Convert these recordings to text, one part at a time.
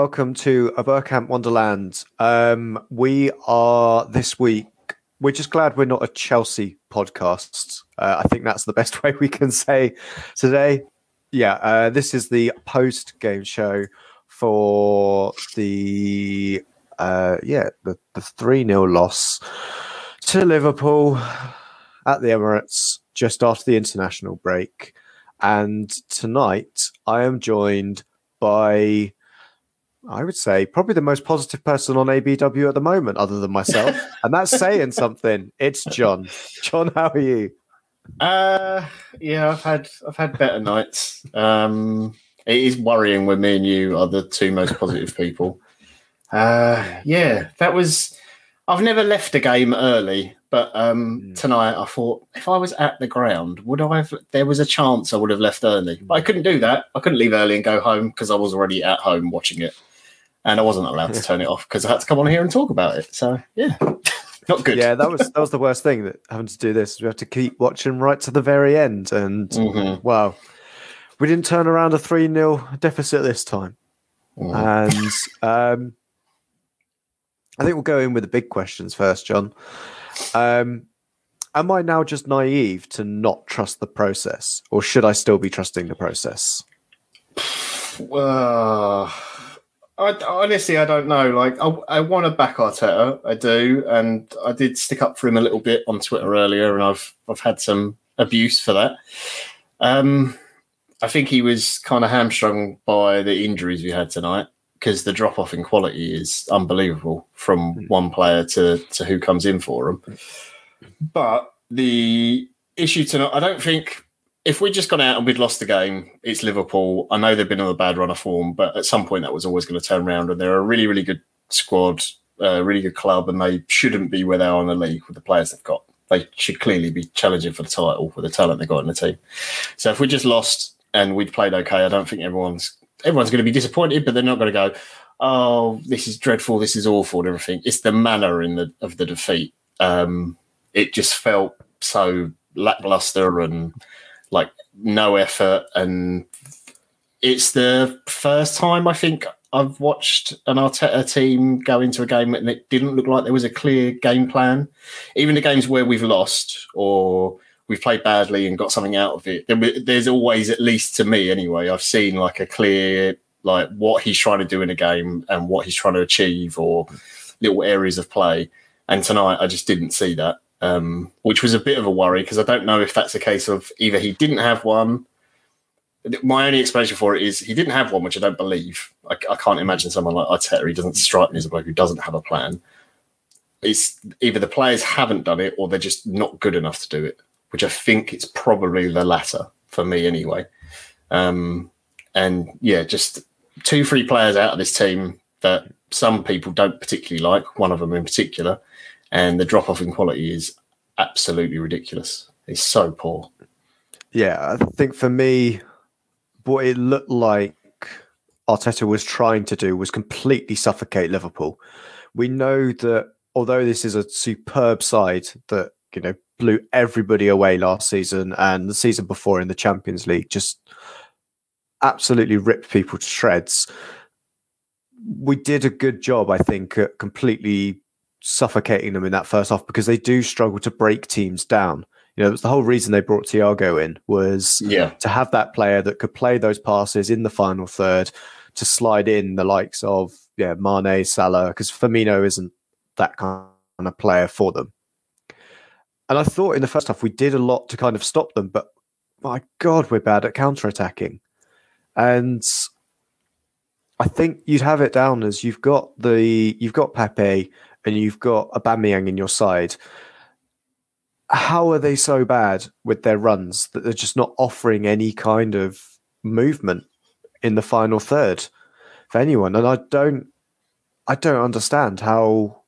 Welcome to a Bergkamp Wonderland. Um, we are this week. We're just glad we're not a Chelsea podcast. Uh, I think that's the best way we can say today. Yeah, uh, this is the post game show for the uh, yeah the the three 0 loss to Liverpool at the Emirates just after the international break. And tonight I am joined by, I would say, probably the most positive person on ABW at the moment, other than myself. and that's saying something. It's John. John, how are you? Uh, yeah, I've had I've had better nights. Um, it is worrying when me and you are the two most positive people. Uh, yeah, that was. I've never left a game early, but um, mm. tonight I thought if I was at the ground, would I have? There was a chance I would have left early, but I couldn't do that. I couldn't leave early and go home because I was already at home watching it, and I wasn't allowed to turn it off because I had to come on here and talk about it. So yeah, not good. Yeah, that was that was the worst thing that having to do this. We have to keep watching right to the very end, and mm-hmm. wow, we didn't turn around a three 0 deficit this time, mm. and. Um, I think we'll go in with the big questions first, John. Um, am I now just naive to not trust the process, or should I still be trusting the process? Well, I, honestly, I don't know. Like, I, I want to back Arteta, I do, and I did stick up for him a little bit on Twitter earlier, and I've I've had some abuse for that. Um, I think he was kind of hamstrung by the injuries we had tonight because the drop off in quality is unbelievable from hmm. one player to to who comes in for him. But the issue tonight, I don't think if we'd just gone out and we'd lost the game, it's Liverpool. I know they've been on a bad run of form, but at some point that was always going to turn around. And they're a really, really good squad, a really good club, and they shouldn't be where they are in the league with the players they've got. They should clearly be challenging for the title with the talent they've got in the team. So if we just lost and we'd played okay, I don't think everyone's everyone's going to be disappointed, but they're not going to go, "Oh, this is dreadful, this is awful," and everything. It's the manner in the of the defeat. Um, it just felt so lackluster and like no effort. And it's the first time I think I've watched an Arteta team go into a game and it didn't look like there was a clear game plan. Even the games where we've lost or we've played badly and got something out of it. there's always, at least to me anyway, I've seen like a clear like what he's trying to do in a game and what he's trying to achieve or little areas of play. And tonight I just didn't see that, um, which was a bit of a worry because I don't know if that's a case of either he didn't have one. My only explanation for it is he didn't have one, which I don't believe. I, I can't imagine someone like Arteta. He doesn't strike me as a bloke who doesn't have a plan. It's either the players haven't done it or they're just not good enough to do it which I think it's probably the latter for me anyway. Um, and yeah, just two, three players out of this team that some people don't particularly like, one of them in particular, and the drop off in quality is absolutely ridiculous. It's so poor. Yeah, I think for me, what it looked like Arteta was trying to do was completely suffocate Liverpool. We know that although this is a superb side that you know blew everybody away last season and the season before in the Champions League, just absolutely ripped people to shreds. We did a good job, I think, at completely suffocating them in that first half because they do struggle to break teams down. You know, the whole reason they brought Thiago in was yeah. to have that player that could play those passes in the final third to slide in the likes of yeah Mane, Salah, because Firmino isn't that kind of player for them. And I thought in the first half we did a lot to kind of stop them, but my God, we're bad at counter attacking. And I think you'd have it down as you've got the you've got Pepe and you've got a Aubameyang in your side. How are they so bad with their runs that they're just not offering any kind of movement in the final third for anyone? And I don't I don't understand how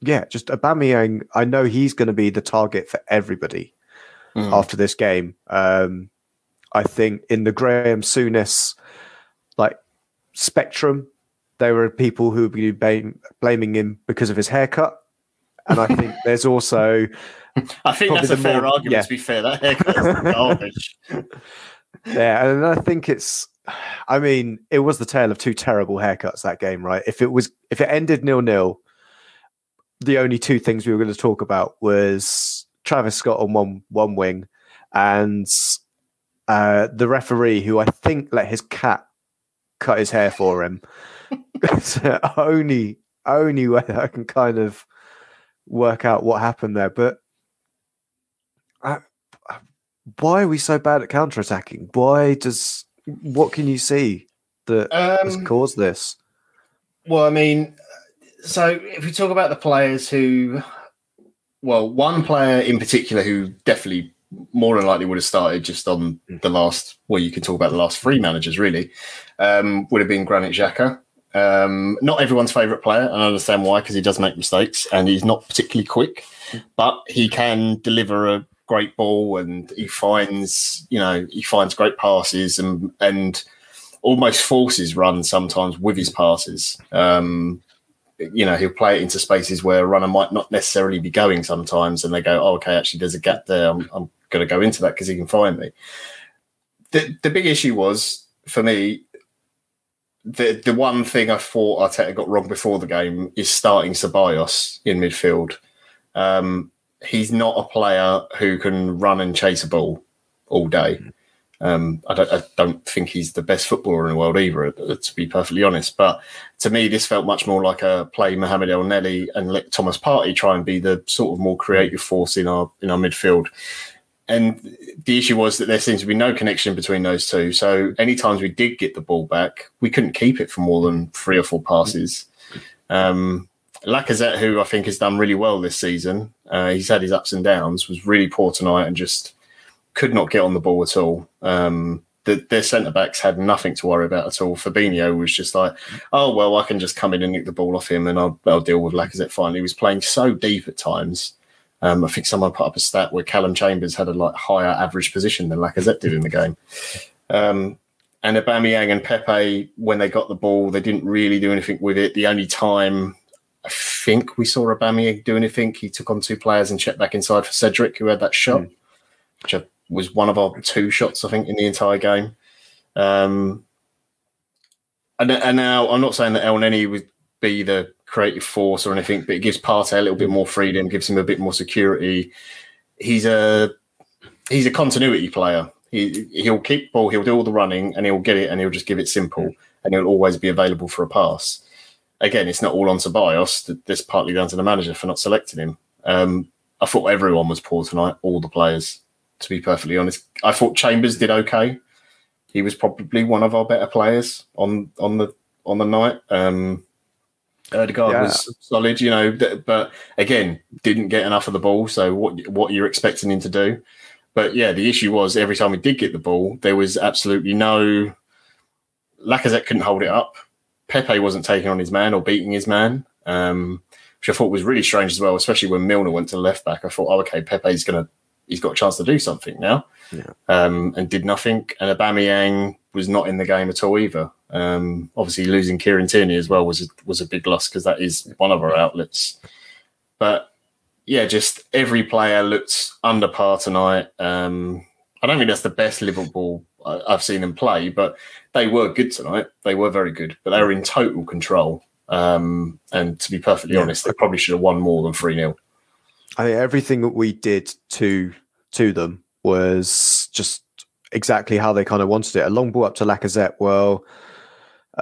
yeah, just a Aubameyang. I know he's going to be the target for everybody mm. after this game. Um, I think in the Graham Souness like spectrum, there were people who would be blaming him because of his haircut, and I think there's also. I think that's a fair more, argument. Yeah. To be fair, that haircut is garbage. yeah, and I think it's I mean, it was the tale of two terrible haircuts that game, right? If it was, if it ended nil nil, the only two things we were going to talk about was Travis Scott on one one wing, and uh, the referee who I think let his cat cut his hair for him. so only only way I can kind of work out what happened there. But uh, why are we so bad at counter attacking? Why does what can you see that um, has caused this? Well, I mean, so if we talk about the players who, well, one player in particular who definitely more than likely would have started just on the last. Well, you can talk about the last three managers really. Um, would have been Granit Xhaka. Um, not everyone's favourite player, and I understand why because he does make mistakes and he's not particularly quick, but he can deliver a great ball and he finds you know he finds great passes and and almost forces runs sometimes with his passes. Um, you know, he'll play it into spaces where a runner might not necessarily be going sometimes, and they go, oh, okay, actually, there's a gap there. I'm, I'm going to go into that because he can find me. The, the big issue was, for me, the, the one thing I thought Arteta got wrong before the game is starting Ceballos in midfield. Um, he's not a player who can run and chase a ball all day. Um, I, don't, I, don't, think he's the best footballer in the world either, to be perfectly honest. But to me, this felt much more like a play Mohamed Elneny and let Thomas Partey try and be the sort of more creative force in our in our midfield. And the issue was that there seems to be no connection between those two. So any times we did get the ball back, we couldn't keep it for more than three or four passes. Um, Lacazette, who I think has done really well this season, uh, he's had his ups and downs, was really poor tonight and just could not get on the ball at all. Um, the, their centre backs had nothing to worry about at all. Fabinho was just like, oh well, I can just come in and nick the ball off him, and I'll, I'll deal with Lacazette fine. He was playing so deep at times. Um, I think someone put up a stat where Calum Chambers had a like higher average position than Lacazette did in the game. Um, and Aubameyang and Pepe, when they got the ball, they didn't really do anything with it. The only time I think we saw Aubameyang do anything, he took on two players and checked back inside for Cedric, who had that shot, mm. which was one of our two shots, I think, in the entire game. Um, and, and now I'm not saying that El Elneny would be the creative force or anything, but it gives Partey a little bit more freedom, gives him a bit more security. He's a he's a continuity player. He he'll keep ball, he'll do all the running, and he'll get it, and he'll just give it simple, and he'll always be available for a pass. Again, it's not all on Ceballos. This partly down to the manager for not selecting him. Um, I thought everyone was poor tonight, all the players to be perfectly honest. I thought Chambers did okay. He was probably one of our better players on on the on the night. Um, Odegaard yeah. was solid, you know, but again, didn't get enough of the ball. So what what you're expecting him to do? But yeah, the issue was every time we did get the ball, there was absolutely no. Lacazette couldn't hold it up. Pepe wasn't taking on his man or beating his man, um, which I thought was really strange as well, especially when Milner went to left back. I thought, oh, okay, Pepe's to he's got a chance to do something now, yeah. um, and did nothing. And Aubameyang was not in the game at all either. Um, obviously, losing Kieran Tierney as well was a, was a big loss because that is one of our outlets. But yeah, just every player looked under par tonight. Um, I don't think that's the best Liverpool I've seen them play, but they were good tonight. They were very good, but they were in total control. Um, and to be perfectly yeah. honest, they probably should have won more than 3 0. I think everything that we did to to them was just exactly how they kind of wanted it. A long ball up to Lacazette. Well,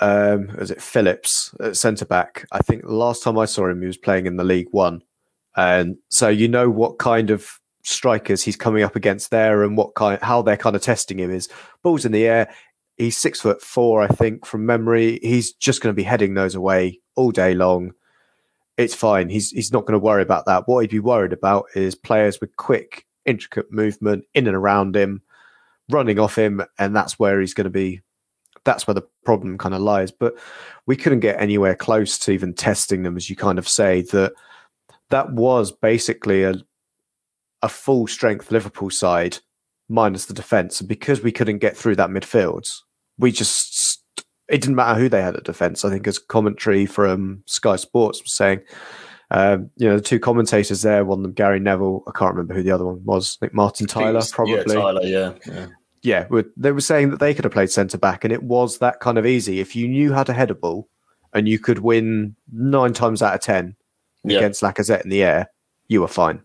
um, was it Phillips at centre back? I think the last time I saw him, he was playing in the League One, and so you know what kind of strikers he's coming up against there, and what kind, how they're kind of testing him is balls in the air. He's six foot four, I think, from memory. He's just going to be heading those away all day long it's fine. He's he's not going to worry about that. What he'd be worried about is players with quick, intricate movement in and around him, running off him, and that's where he's going to be. That's where the problem kind of lies. But we couldn't get anywhere close to even testing them, as you kind of say. That that was basically a a full strength Liverpool side minus the defence, and because we couldn't get through that midfield, we just it didn't matter who they had at defence. I think as commentary from Sky Sports was saying, um, you know, the two commentators there, one of them Gary Neville, I can't remember who the other one was. I think Martin Tyler, probably. Yeah, Tyler, yeah, yeah. Yeah, they were saying that they could have played centre back, and it was that kind of easy. If you knew how to head a ball, and you could win nine times out of ten yeah. against Lacazette in the air, you were fine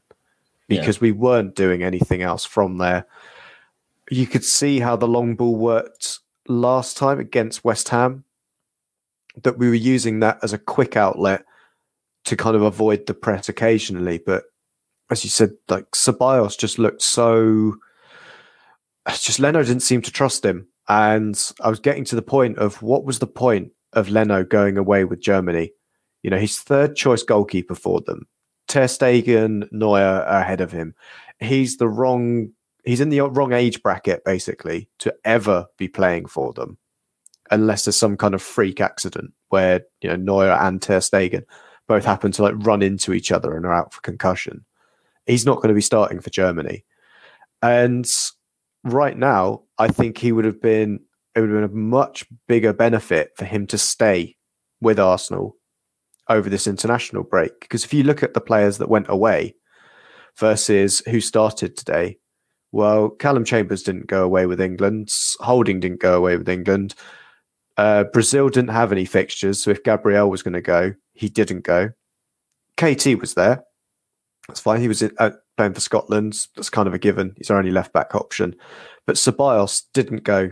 because yeah. we weren't doing anything else from there. You could see how the long ball worked last time against West Ham. That we were using that as a quick outlet to kind of avoid the press occasionally, but as you said, like Ceballos just looked so. Uh, just Leno didn't seem to trust him, and I was getting to the point of what was the point of Leno going away with Germany? You know, he's third choice goalkeeper for them. Ter Stegen, Neuer are ahead of him. He's the wrong. He's in the wrong age bracket basically to ever be playing for them, unless there's some kind of freak accident where you know Neuer and Ter Stegen both happen to like run into each other and are out for concussion he's not going to be starting for Germany. And right now, I think he would have been it would have been a much bigger benefit for him to stay with Arsenal over this international break. Because if you look at the players that went away versus who started today, well, Calum Chambers didn't go away with England. Holding didn't go away with England. Uh, Brazil didn't have any fixtures, so if Gabriel was going to go, he didn't go. KT was there, that's fine. He was in, uh, playing for Scotland. That's kind of a given. He's our only left back option. But Ceballos didn't go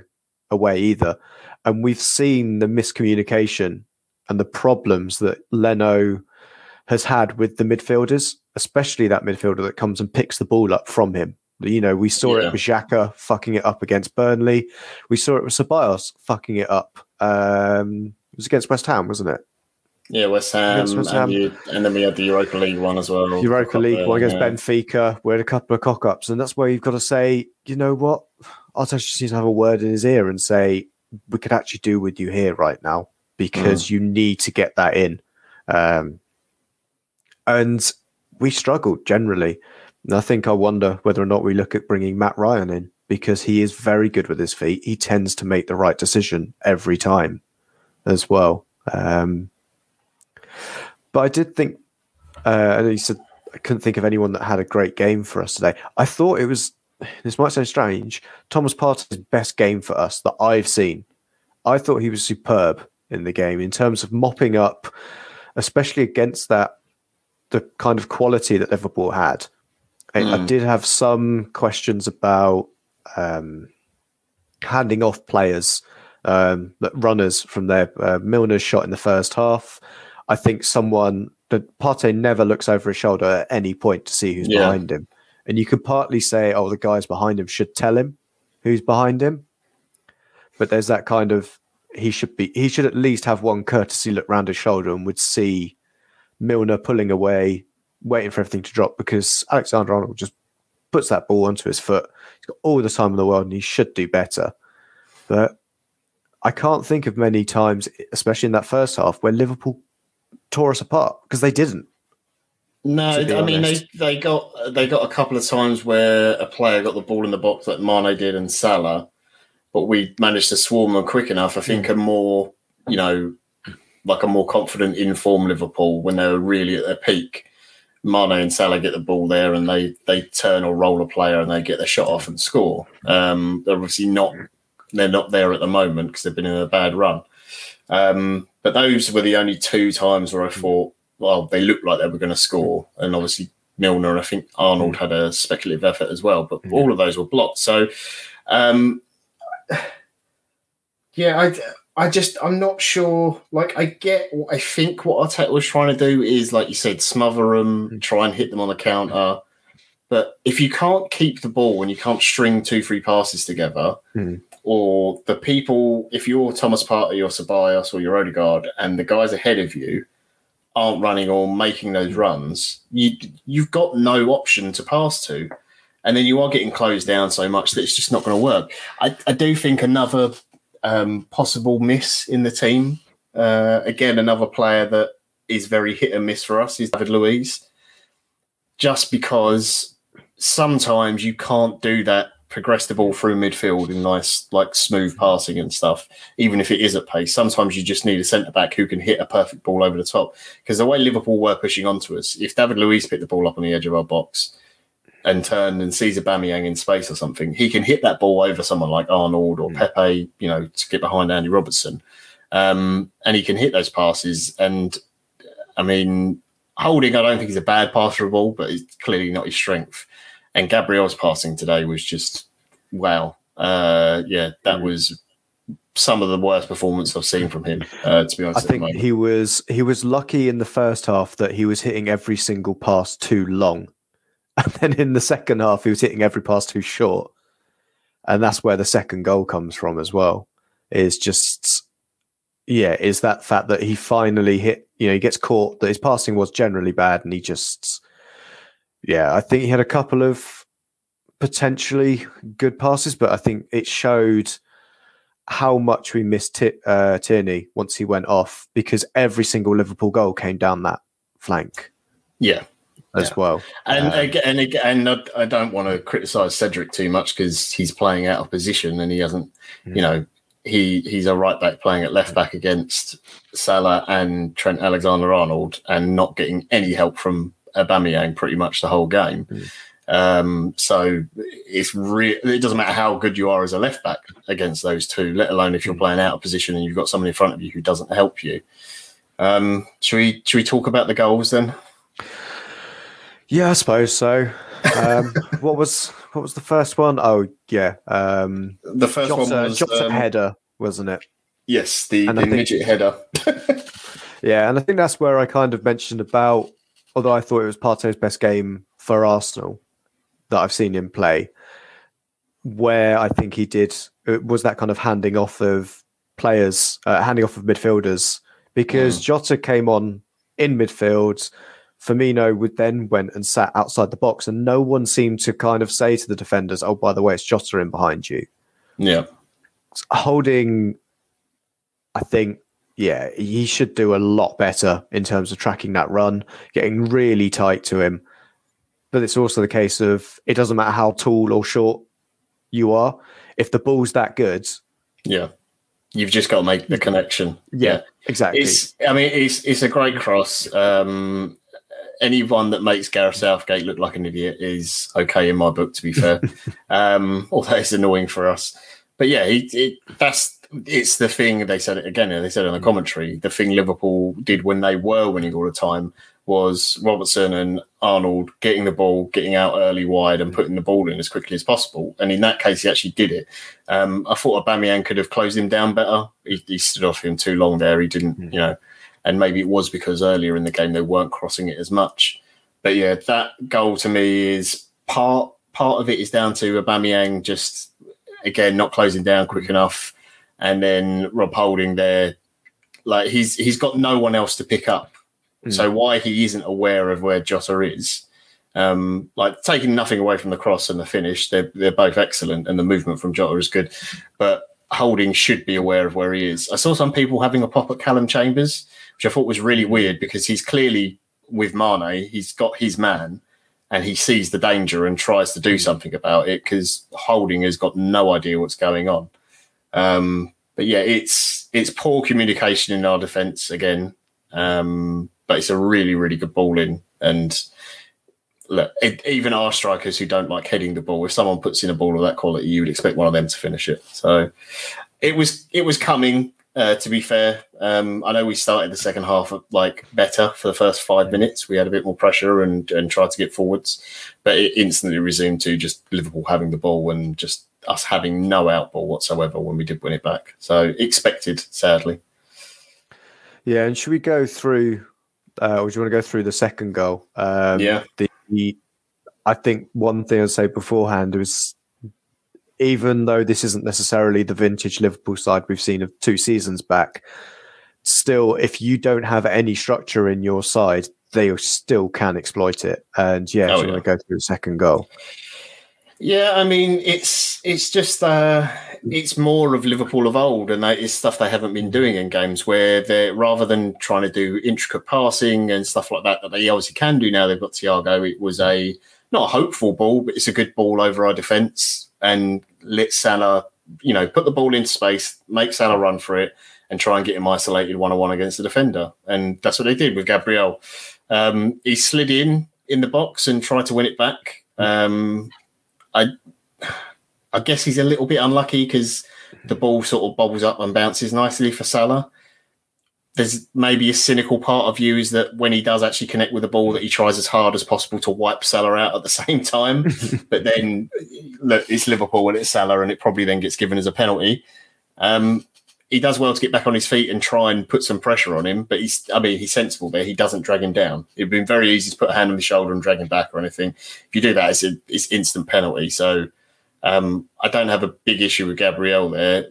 away either. And we've seen the miscommunication and the problems that Leno has had with the midfielders, especially that midfielder that comes and picks the ball up from him. You know, we saw yeah. it with Xhaka fucking it up against Burnley. We saw it with Ceballos fucking it up. Um, it was against West Ham, wasn't it? Yeah, West Ham, West Ham. And, you, and, then we had the Europa League one as well. Europa League one against yeah. Benfica. We had a couple of cock ups, and that's where you've got to say, you know what? Arteta just needs to have a word in his ear and say, we could actually do with you here right now because mm. you need to get that in. Um, and we struggled generally. And I think I wonder whether or not we look at bringing Matt Ryan in because he is very good with his feet. He tends to make the right decision every time as well. Um, but I did think, uh, and he said, I couldn't think of anyone that had a great game for us today. I thought it was, this might sound strange, Thomas Partey's best game for us that I've seen. I thought he was superb in the game in terms of mopping up, especially against that, the kind of quality that Liverpool had. I, mm. I did have some questions about um, handing off players, um, runners from their uh, Milner's shot in the first half. I think someone that Partey never looks over his shoulder at any point to see who's yeah. behind him. And you could partly say, oh, the guys behind him should tell him who's behind him. But there's that kind of he should be he should at least have one courtesy look round his shoulder and would see Milner pulling away, waiting for everything to drop because Alexander Arnold just puts that ball onto his foot. He's got all the time in the world and he should do better. But I can't think of many times, especially in that first half, where Liverpool tore us apart because they didn't. No, I mean they, they got they got a couple of times where a player got the ball in the box like Mane did and Salah, but we managed to swarm them quick enough. I think mm. a more you know like a more confident informed Liverpool when they were really at their peak. Mane and Salah get the ball there and they they turn or roll a player and they get their shot off and score. Um, they're obviously not they're not there at the moment because they've been in a bad run. Um, but those were the only two times where I hmm. thought, well, they looked like they were going to score. And obviously, Milner and I think Arnold had a speculative effort as well, but all of those were blocked. So, um, yeah, I, I just, I'm not sure. Like, I get, I think what Arteta was trying to do is, like you said, smother them, hmm. try and hit them on the counter. But if you can't keep the ball and you can't string two, three passes together, mm or the people, if you're Thomas Partey or Ceballos or your Odegaard and the guys ahead of you aren't running or making those runs, you you've got no option to pass to. And then you are getting closed down so much that it's just not going to work. I, I do think another um, possible miss in the team, uh, again, another player that is very hit and miss for us is David Luiz. Just because sometimes you can't do that progress the ball through midfield in nice, like smooth passing and stuff, even if it is at pace. Sometimes you just need a centre back who can hit a perfect ball over the top. Because the way Liverpool were pushing onto us, if David Luiz picked the ball up on the edge of our box, and turn and sees a Aubameyang in space or something, he can hit that ball over someone like Arnold or mm. Pepe, you know, to get behind Andy Robertson. Um, and he can hit those passes. And I mean, holding, I don't think he's a bad passer of ball, but it's clearly not his strength. And Gabriel's passing today was just wow. Uh, yeah, that mm. was some of the worst performance I've seen from him. Uh, to be honest, I think he was he was lucky in the first half that he was hitting every single pass too long, and then in the second half he was hitting every pass too short, and that's where the second goal comes from as well. Is just yeah, is that fact that he finally hit. You know, he gets caught that his passing was generally bad, and he just yeah, I think he had a couple of potentially good passes, but I think it showed how much we missed T- uh, Tierney once he went off because every single Liverpool goal came down that flank. Yeah. As yeah. well, and um, again, and, again, and I don't want to criticize Cedric too much because he's playing out of position and he hasn't, mm-hmm. you know, he he's a right back playing at left back against Salah and Trent Alexander Arnold and not getting any help from Aubameyang pretty much the whole game. Mm-hmm. Um, so it's re- it doesn't matter how good you are as a left back against those two, let alone if you're hmm. playing out of position and you've got someone in front of you who doesn't help you. Um, should we should we talk about the goals then? Yeah, I suppose so. Um, what was what was the first one? Oh yeah, um, the first Jota, one was Jota um, header, wasn't it? Yes, the, the think, midget header. yeah, and I think that's where I kind of mentioned about. Although I thought it was Partey's best game for Arsenal, that I've seen him play, where I think he did was that kind of handing off of players, uh, handing off of midfielders, because mm. Jota came on in midfield. Firmino would then went and sat outside the box, and no one seemed to kind of say to the defenders, "Oh, by the way, it's Jota in behind you." Yeah, holding. I think, yeah, he should do a lot better in terms of tracking that run, getting really tight to him, but it's also the case of it doesn't matter how tall or short you are. If the ball's that good, yeah, you've just got to make the connection. Yeah, yeah. exactly. It's, I mean, it's it's a great cross. Um, anyone that makes Gareth Southgate look like an idiot is okay in my book. To be fair, um, although it's annoying for us, but yeah, it, it, that's it's the thing they said it again. They said in the commentary, the thing Liverpool did when they were winning all the time was Robertson and Arnold getting the ball, getting out early wide, and putting the ball in as quickly as possible. And in that case, he actually did it. Um, I thought Aubameyang could have closed him down better. He, he, stood off him too long there. He didn't, mm. you know, and maybe it was because earlier in the game they weren't crossing it as much. But yeah, that goal to me is part part of it is down to Aubameyang just again not closing down quick enough, and then Rob Holding there, like he's he's got no one else to pick up Mm. So why he isn't aware of where Jota is, um, like taking nothing away from the cross and the finish, they're they're both excellent, and the movement from Jota is good, but Holding should be aware of where he is. I saw some people having a pop at Calum Chambers, which I thought was really weird because he's clearly with Mane, he's got his man, and he sees the danger and tries to do mm. something about it because Holding has got no idea what's going on. Um, but yeah, it's it's poor communication in our defence again. Um, but it's a really, really good ball in. And look, it, even our strikers who don't like heading the ball, if someone puts in a ball of that quality, you would expect one of them to finish it. So it was it was coming. Uh, to be fair, um, I know we started the second half like better for the first five minutes. We had a bit more pressure and and tried to get forwards, but it instantly resumed to just Liverpool having the ball and just us having no outball whatsoever when we did win it back. So expected, sadly. Yeah, and should we go through uh, or do you want to go through the second goal? Um, yeah. The, I think one thing I'd say beforehand was even though this isn't necessarily the vintage Liverpool side we've seen of two seasons back, still, if you don't have any structure in your side, they still can exploit it. And yeah, oh, you yeah. want to go through the second goal. Yeah, I mean, it's it's just uh, it's more of Liverpool of old, and that is stuff they haven't been doing in games where they're rather than trying to do intricate passing and stuff like that that they obviously can do now. They've got Thiago. It was a not a hopeful ball, but it's a good ball over our defence and let Salah, you know, put the ball into space, make Salah run for it, and try and get him isolated one on one against the defender. And that's what they did with Gabriel. Um, he slid in in the box and tried to win it back Um, I I guess he's a little bit unlucky because the ball sort of bobbles up and bounces nicely for Salah. There's maybe a cynical part of you is that when he does actually connect with the ball, that he tries as hard as possible to wipe Salah out at the same time. but then, look, it's Liverpool and it's Salah, and it probably then gets given as a penalty. Um, he does well to get back on his feet and try and put some pressure on him. But he's, I mean, he's sensible there. He doesn't drag him down. It'd been very easy to put a hand on the shoulder and drag him back or anything. If you do that, it's, a, it's instant penalty. So um, I don't have a big issue with Gabriel there.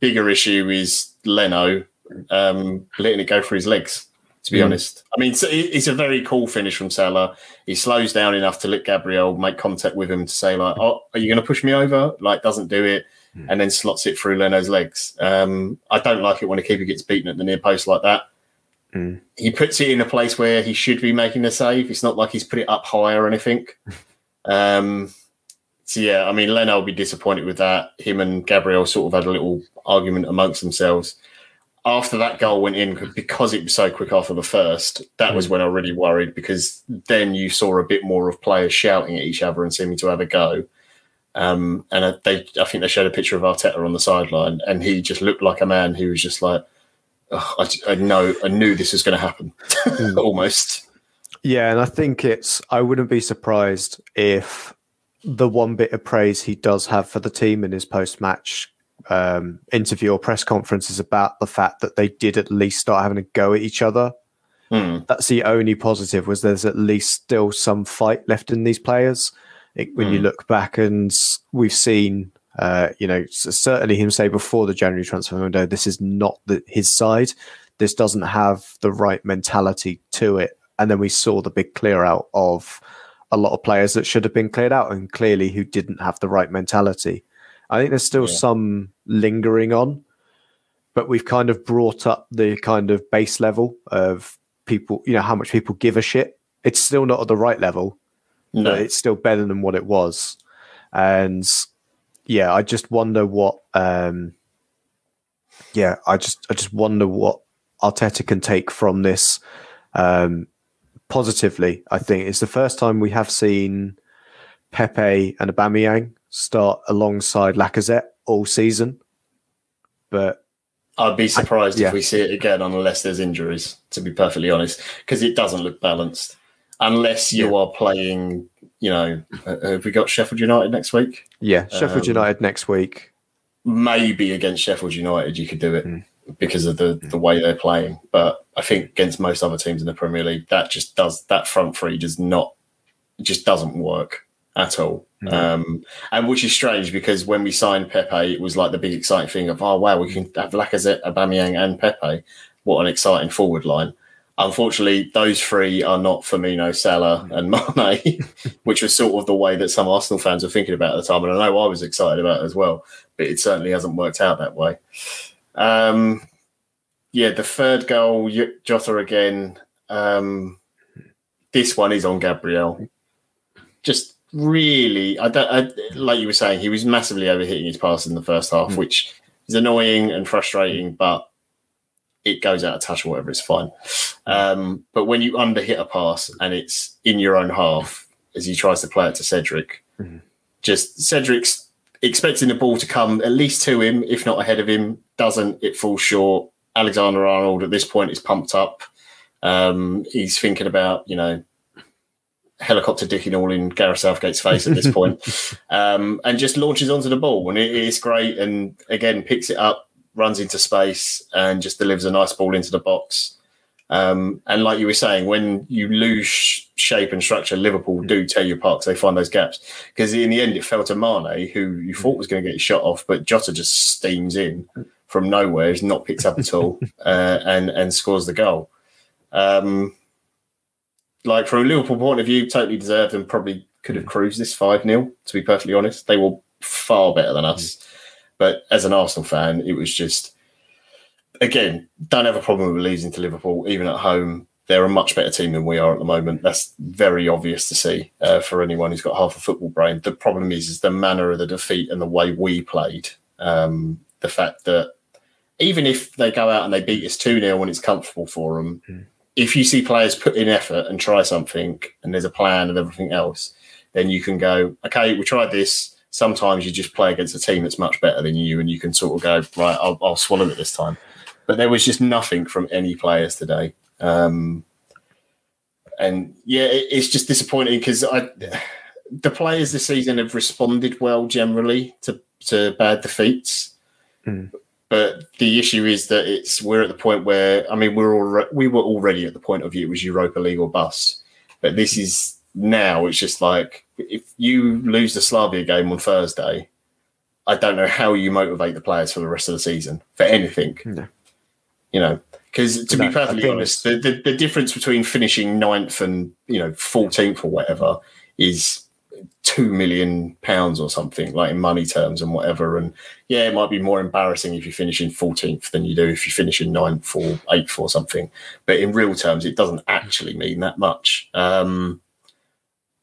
Bigger issue is Leno um, letting it go for his legs. To be mm. honest, I mean, it's, it's, a very cool finish from Salah. He slows down enough to let Gabriel make contact with him to say, like, "Oh, are you going to push me over?" Like, doesn't do it mm. and then slots it through Leno's legs. Um, I don't like it when a keeper gets beaten at the near post like that. Mm. He puts it in a place where he should be making the save. It's not like he's put it up high or anything. um, so yeah, I mean, Leno will be disappointed with that. Him and Gabriel sort of had a little argument amongst themselves. After that goal went in, because it was so quick after the first, that mm. was when I really worried because then you saw a bit more of players shouting at each other and seeming to have a go. Um, and they, I think they showed a picture of Arteta on the sideline, and he just looked like a man who was just like, oh, I, I know, I knew this was going to happen, hmm. almost. Yeah, and I think it's. I wouldn't be surprised if the one bit of praise he does have for the team in his post-match um, interview or press conference is about the fact that they did at least start having a go at each other. Mm. That's the only positive was there's at least still some fight left in these players it, when mm. you hmm. look back and we've seen, uh, you know, certainly him say before the January transfer window, this is not the, his side. This doesn't have the right mentality to it. And then we saw the big clear out of a lot of players that should have been cleared out and clearly who didn't have the right mentality. I think there's still yeah. some lingering on, but we've kind of brought up the kind of base level of people, you know, how much people give a shit. It's still not at the right level, no. but it's still better than what it was. And yeah, I just wonder what. Um, yeah, I just I just wonder what Arteta can take from this um, positively. I think it's the first time we have seen Pepe and Aubameyang start alongside Lacazette all season, but I'd be surprised I, yeah. if we see it again unless there's injuries. To be perfectly honest, because it doesn't look balanced unless you yeah. are playing. You know, uh, have we got Sheffield United next week? Yeah, Sheffield um, United next week. Maybe against Sheffield United, you could do it mm. Because of the the way they're playing. But I think against most other teams in the Premier League, that just does that front three does not just doesn't work at all. Mm. Um, and which is strange because when we signed Pepe, it was like the big exciting thing of oh wow, we can have Lacazette, Aubameyang, and Pepe. What an exciting forward line! Unfortunately, those three are not Firmino, Salah, and Mane, which was sort of the way that some Arsenal fans were thinking about at the time. And I know I was excited about it as well, but it certainly hasn't worked out that way. Um, yeah, the third goal, Jota again. Um, this one is on Gabriel. Just really, I don't I, like you were saying, he was massively overhitting his pass in the first half, mm. which is annoying and frustrating, but it goes out of touch or whatever, it's fine. Um, but when you underhit a pass and it's in your own half, as he tries to play it to Cedric, mm-hmm. just Cedric's expecting the ball to come at least to him, if not ahead of him, doesn't, it falls short. Alexander Arnold at this point is pumped up. Um, he's thinking about, you know, helicopter dicking all in Gareth Southgate's face at this point, um, and just launches onto the ball. And it is great. And again, picks it up, runs into space and just delivers a nice ball into the box. Um, and like you were saying, when you lose shape and structure, Liverpool do tear you apart because they find those gaps. Because in the end, it fell to Mane, who you thought was going to get his shot off, but Jota just steams in from nowhere, is not picked up at all, uh, and and scores the goal. Um, like from a Liverpool point of view, totally deserved and probably could have cruised this five 0 To be perfectly honest, they were far better than us. But as an Arsenal fan, it was just again don't have a problem with losing to Liverpool, even at home. They're a much better team than we are at the moment. That's very obvious to see uh, for anyone who's got half a football brain. The problem is, is the manner of the defeat and the way we played. Um, the fact that even if they go out and they beat us 2 0 when it's comfortable for them, mm. if you see players put in effort and try something and there's a plan and everything else, then you can go, okay, we tried this. Sometimes you just play against a team that's much better than you, and you can sort of go, right, I'll, I'll swallow it this time. But there was just nothing from any players today. Um, and yeah, it, it's just disappointing because I, the players this season have responded well generally to to bad defeats. Mm. But the issue is that it's we're at the point where I mean we're all we were already at the point of view it was Europa League or bust, but this is now it's just like if you lose the Slavia game on Thursday, I don't know how you motivate the players for the rest of the season for anything. No. You know, because to No, be perfectly honest, the, the, the difference between finishing ninth and you know fourteenth or whatever is two million pounds or something, like in money terms and whatever. And yeah, it might be more embarrassing if you finish in fourteenth than you do if you finish in ninth or eighth or something. But in real terms, it doesn't actually mean that much. Um,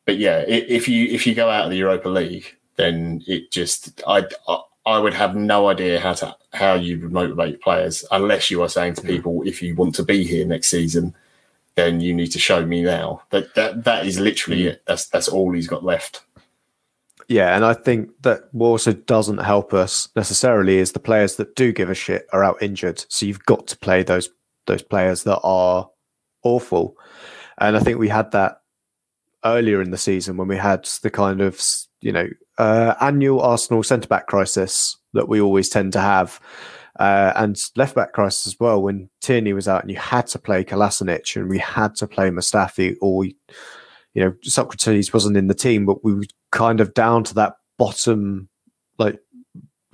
but yeah, if you if you go out of the Europa League, then it just I I, I would have no idea how to how you would motivate players unless you are saying to hmm. people if you want to be here next season, then you need to show me now. That that that is literally hmm. it. That's that's all he's got left. Yeah, and I think that what also doesn't help us necessarily is the players that do give a shit are out injured. So you've got to play those those players that are awful. And I think we had that earlier in the season when we had the kind of you know uh, annual Arsenal centre back crisis that we always tend to have. Uh, and left back crisis as well when Tierney was out and you had to play Kolasinac and we had to play Mustafi or you know Sokratis wasn't in the team but we were kind of down to that bottom like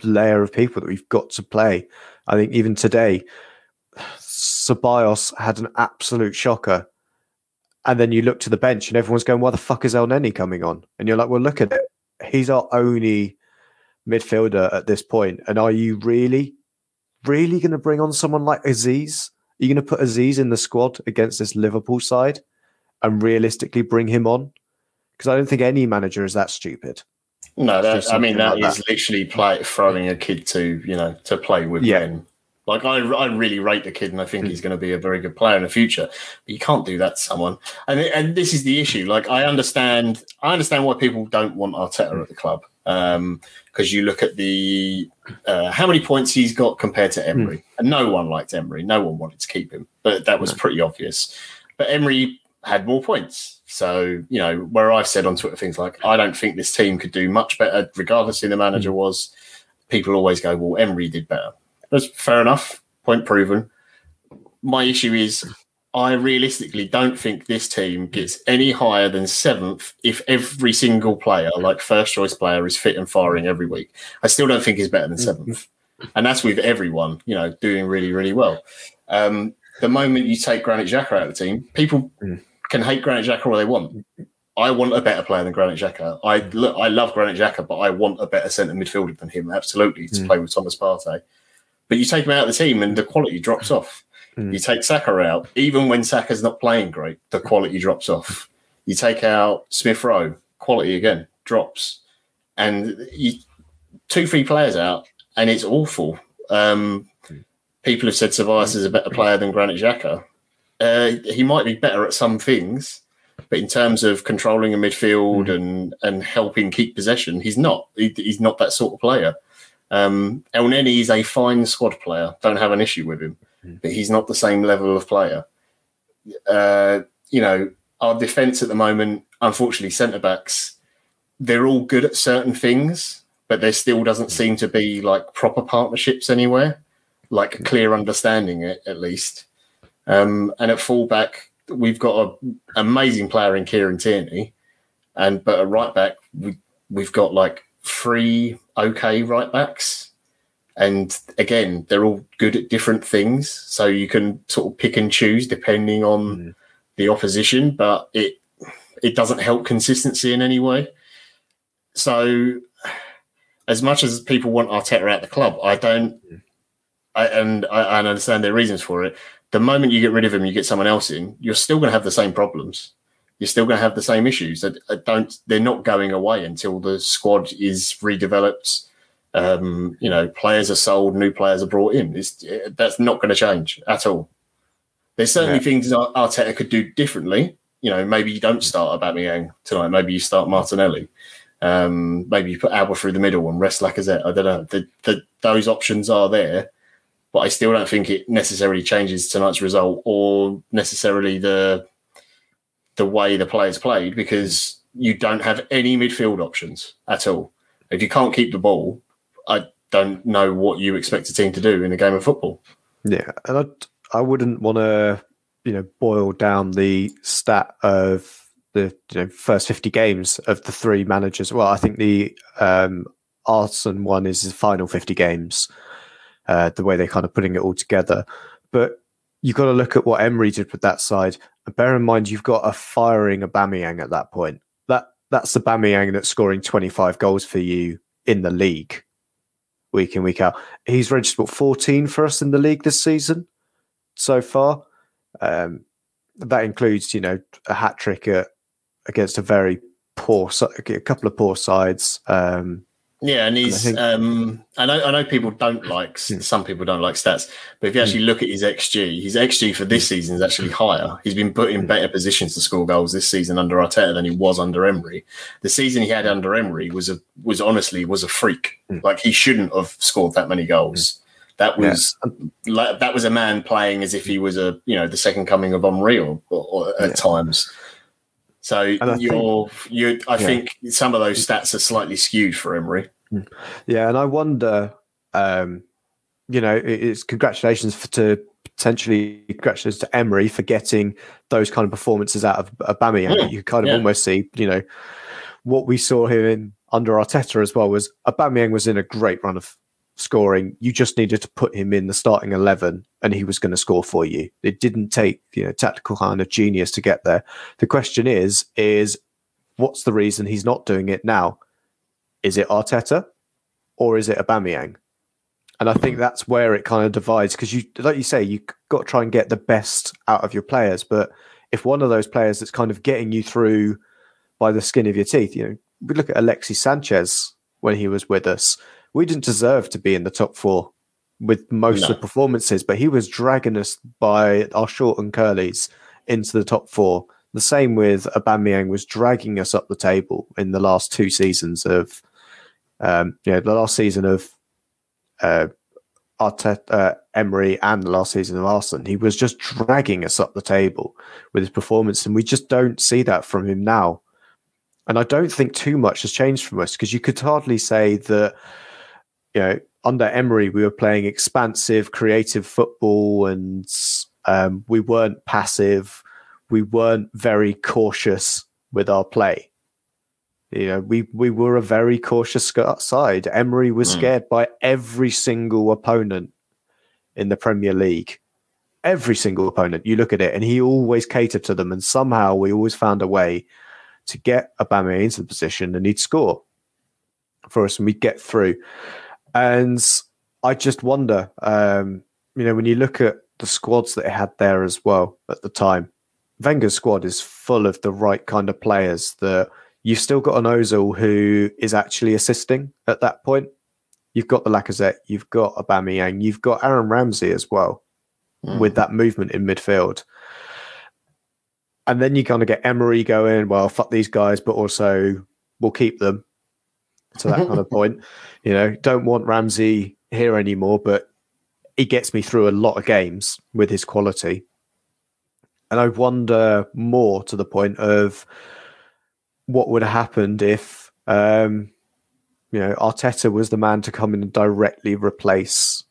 layer of people that we've got to play. I think even today Ceballos had an absolute shocker and then you look to the bench and everyone's going, why the fuck is Elneny coming on? And you're like, well, look at it. He's our only midfielder at this point. And are you really, really going to bring on someone like Azeez? Are you going to put Azeez in the squad against this Liverpool side and realistically bring him on? Because I don't think any manager is that stupid. No, that, I mean that is like literally play, throwing a kid to you know to play with Yeah. men. Like I, I really rate the kid, and I think hmm. he's going to be a very good player in the future. But you can't do that to someone, and and this is the issue. Like I understand, I understand why people don't want Arteta at the club, um, because you look at the uh, how many points he's got compared to Emery, hmm. and no one liked Emery. No one wanted to keep him, but that was pretty obvious. But Emery had more points. So, you know, where I've said on Twitter things like, I don't think this team could do much better, regardless who the manager hmm. was, people always go, well, Emery did better. That's fair enough. Point proven. My issue is, I realistically don't think this team gets any higher than seventh if every single player, like first choice player, is fit and firing every week. I still don't think he's better than seventh. And that's with everyone, you know, doing really, really well. Um, the moment you take Granit Xhaka out of the team, people Mm. can hate Granit Xhaka all they want. I want a better player than Granit Xhaka. I look, I love Granit Xhaka, but I want a better centre midfielder than him, absolutely, to Mm. play with Thomas Partey. But you take him out of the team, and the quality drops off. Mm. You take Saka out, even when Saka's not playing great, the quality drops off. You take out Smith Rowe, quality again drops, and you two, three players out, and it's awful. Um, people have said Ceballos is a better player than Granit Xhaka. Uh, he might be better at some things, but in terms of controlling a midfield and and helping keep possession, he's not. He, he's not that sort of player. Um, Elneny is a fine squad player. Don't have an issue with him, but he's not the same level of player. Uh, you know, our defence at the moment, unfortunately, centre backs, they're all good at certain things, but there still doesn't seem to be like proper partnerships anywhere, like a clear understanding at, at least. Um, and at fullback, we've got an amazing player in Kieran Tierney, and but at right back, we, we've got like three okay right backs. And again, they're all good at different things. So you can sort of pick and choose depending on Mm. the opposition, but it it doesn't help consistency in any way. So as much as people want Arteta out the club, I don't I, and I, I understand their reasons for it. The moment you get rid of him, you get someone else in, you're still going to have the same problems. You're still going to have the same issues. That don't they're not going away until the squad is redeveloped. Um, you know, players are sold, new players are brought in. It's, that's not going to change at all. There's certainly Yeah. things Ar- Arteta could do differently, you know, maybe you don't start Aubameyang tonight. Maybe you start Martinelli. Um, maybe you put Auba through the middle and rest Lacazette. I don't know. The, the, those options are there, but I still don't think it necessarily changes tonight's result or necessarily the the way the players played because you don't have any midfield options at all. If you can't keep the ball, I don't know what you expect a team to do in a game of football. Yeah, and I I wouldn't want to you know boil down the stat of the you know, first 50 games of the three managers. Well, I think the um, Arsene one is the final 50 games, uh, the way they're kind of putting it all together. But you've got to look at what Emery did with that side. Bear in mind, you've got a firing Aubameyang at that point. That That's the Aubameyang that's scoring 25 goals for you in the league week in, week out. He's registered what, 14 for us in the league this season so far. Um, that includes, you know, a hat trick at against a very poor, a couple of poor sides. Um, yeah, and he's. And I, think, um, I know. I know people don't like. Hmm. Some people don't like stats, but if you actually hmm. look at his xG, his xG for this hmm. season is actually higher. He's been put in better positions to score goals this season under Arteta than he was under Emery. The season he had under Emery was a was honestly was a freak. Like he shouldn't have scored that many goals. That was yeah. like, that was a man playing as if he was a you know the second coming of Henry or, or, or at yeah. times. So you're think, you. I yeah. think some of those stats are slightly skewed for Emery. Hmm. Yeah, and I wonder. Um, you know, it's congratulations for, to potentially congratulations to Emery for getting those kind of performances out of Aubameyang. Yeah. You kind of yeah. almost see, you know, what we saw here in under Arteta as well was Aubameyang was in a great run of scoring. You just needed to put him in the starting 11 and he was going to score for you. It didn't take, you know, tactical kind of genius to get there. The question is, is what's the reason he's not doing it now? Is it Arteta or is it Aubameyang? And I think hmm. that's where it kind of divides because you, like you say, you got to try and get the best out of your players. But if one of those players that's kind of getting you through by the skin of your teeth, you know, we look at Alexis Sanchez when he was with us we didn't deserve to be in the top four with most no. of the performances, but he was dragging us by our short and curlies into the top four. The same with Aubameyang was dragging us up the table in the last two seasons of, um, you know, the last season of uh, Arteta, uh, Emery, and the last season of Arsenal. He was just dragging us up the table with his performance, and we just don't see that from him now. And I don't think too much has changed from us because you could hardly say that you know, under Emery, we were playing expansive, creative football, and um, we weren't passive. We weren't very cautious with our play. You know, we we were a very cautious side. Emery was mm. scared by every single opponent in the Premier League. Every single opponent. You look at it, and he always catered to them. And somehow we always found a way to get Auba into the position, and he'd score for us, and we'd get through. And I just wonder, um, you know, when you look at the squads that it had there as well at the time, Wenger's squad is full of the right kind of players that you've still got an Ozil who is actually assisting at that point. You've got the Lacazette, you've got Aubameyang, you've got Aaron Ramsey as well mm. with that movement in midfield. And then you kind of get Emery going, well, fuck these guys, but also we'll keep them to that kind of point. You know, don't want Ramsey here anymore, but he gets me through a lot of games with his quality. And I wonder more to the point of what would have happened if, um, you know, Arteta was the man to come in and directly replace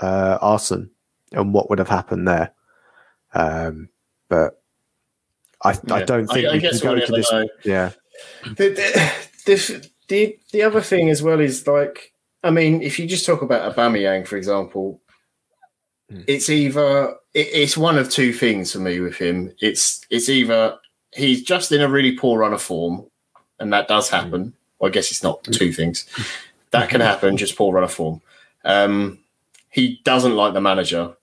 uh, Arsene, and what would have happened there. Um, but I, yeah. I don't think I, we I can go to this. Know. Yeah. The, the, the, the the other thing as well is like, I mean, if you just talk about Aubameyang, for example, mm. it's either it, it's one of two things for me with him. It's it's either he's just in a really poor run of form, and that does hmm. happen. Mm. Well, I guess it's not two things. That can happen, just poor run of form. Um, he doesn't like the manager,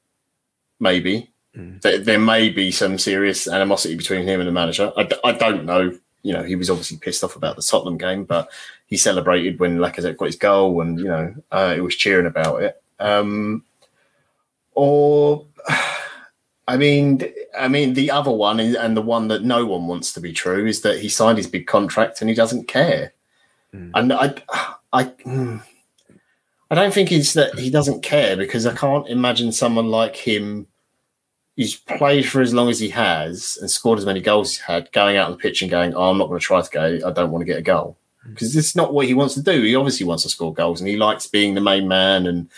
maybe. Mm. There, there, may be some serious animosity between him and the manager. I, I don't know you know, he was obviously pissed off about the Tottenham game, but he celebrated when Lacazette got his goal, and you know, uh, it was cheering about it. Um, or I mean, I mean, the other one and the one that no one wants to be true is that he signed his big contract and he doesn't care. Mm. And I, I, hmm, I don't think it's that he doesn't care because I can't imagine someone like him. He's played for as long as he has and scored as many goals as he had, going out on the pitch and going, "Oh, I'm not going to try to go. I don't want to get a goal." because it's not what he wants to do. He obviously wants to score goals and he likes being the main man and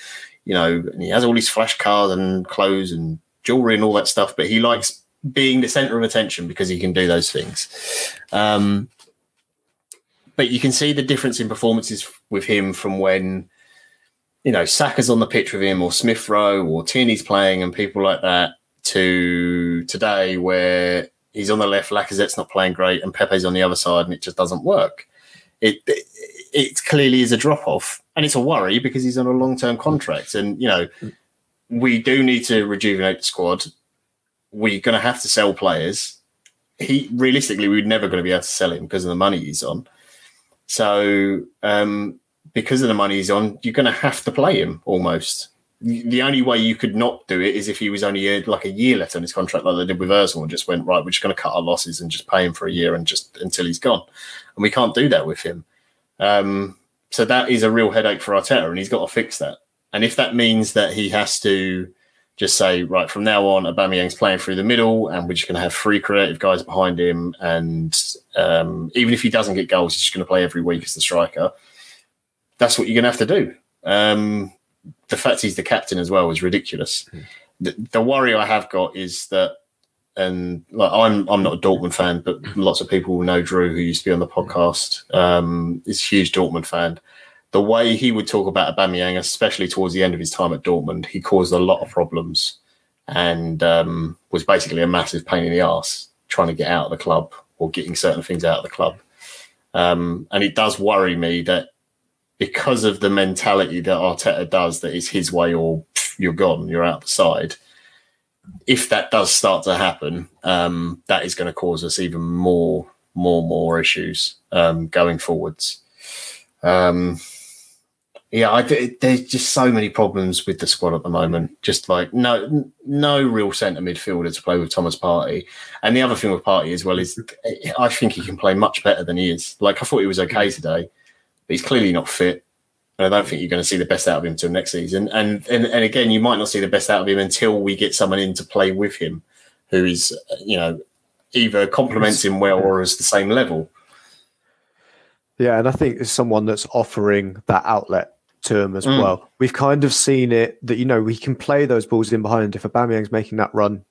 you know, and he has all these flash cards and clothes and jewelry and all that stuff, but he likes being the center of attention because he can do those things. Um, but you can see the difference in performances with him from when, you know, Saka's on the pitch with him or Smith Rowe or Tierney's playing and people like that to today where he's on the left, Lacazette's not playing great and Pepe's on the other side and it just doesn't work. It, it, it clearly is a drop off and it's a worry because he's on a long term contract and, you know, we do need to rejuvenate the squad. We're going to have to sell players. He realistically, we're never going to be able to sell him because of the money he's on. So, um, because of the money he's on, you're going to have to play him almost. The only way you could not do it is if he was only a, like a year left on his contract, like they did with Özil, and just went right. We're just going to cut our losses and just pay him for a year and just until he's gone. And we can't do that with him. Um, so that is a real headache for Arteta, and he's got to fix that. And if that means that he has to just say, right, from now on, Aubameyang's playing through the middle, and we're just going to have three creative guys behind him, and um, even if he doesn't get goals, he's just going to play every week as the striker. That's what you're going to have to do. Um, the fact he's the captain as well is ridiculous. Mm. The, the worry I have got is that, and like I'm, I'm not a Dortmund fan, but lots of people know Drew, who used to be on the podcast, um, is a huge Dortmund fan the way he would talk about Aubameyang, especially towards the end of his time at Dortmund, he caused a lot of problems and um, was basically a massive pain in the ass trying to get out of the club or getting certain things out of the club. Um, and it does worry me that because of the mentality that Arteta does, that it's his way or pff, you're gone, you're out the side. If that does start to happen, um, that is going to cause us even more, more, more issues um, going forwards. Um, yeah, I, there's just so many problems with the squad at the moment. Just like no, no real centre midfielder to play with Thomas Partey. And the other thing with Partey as well is, I think he can play much better than he is. Like I thought he was okay today, but he's clearly not fit. And I don't think you're going to see the best out of him until next season. And, and and again, you might not see the best out of him until we get someone in to play with him, who is you know either complements him well or is the same level. Yeah, and I think it's someone that's offering that outlet to him as mm. well. We've kind of seen it that you know we can play those balls in behind. If Aubameyang's making that run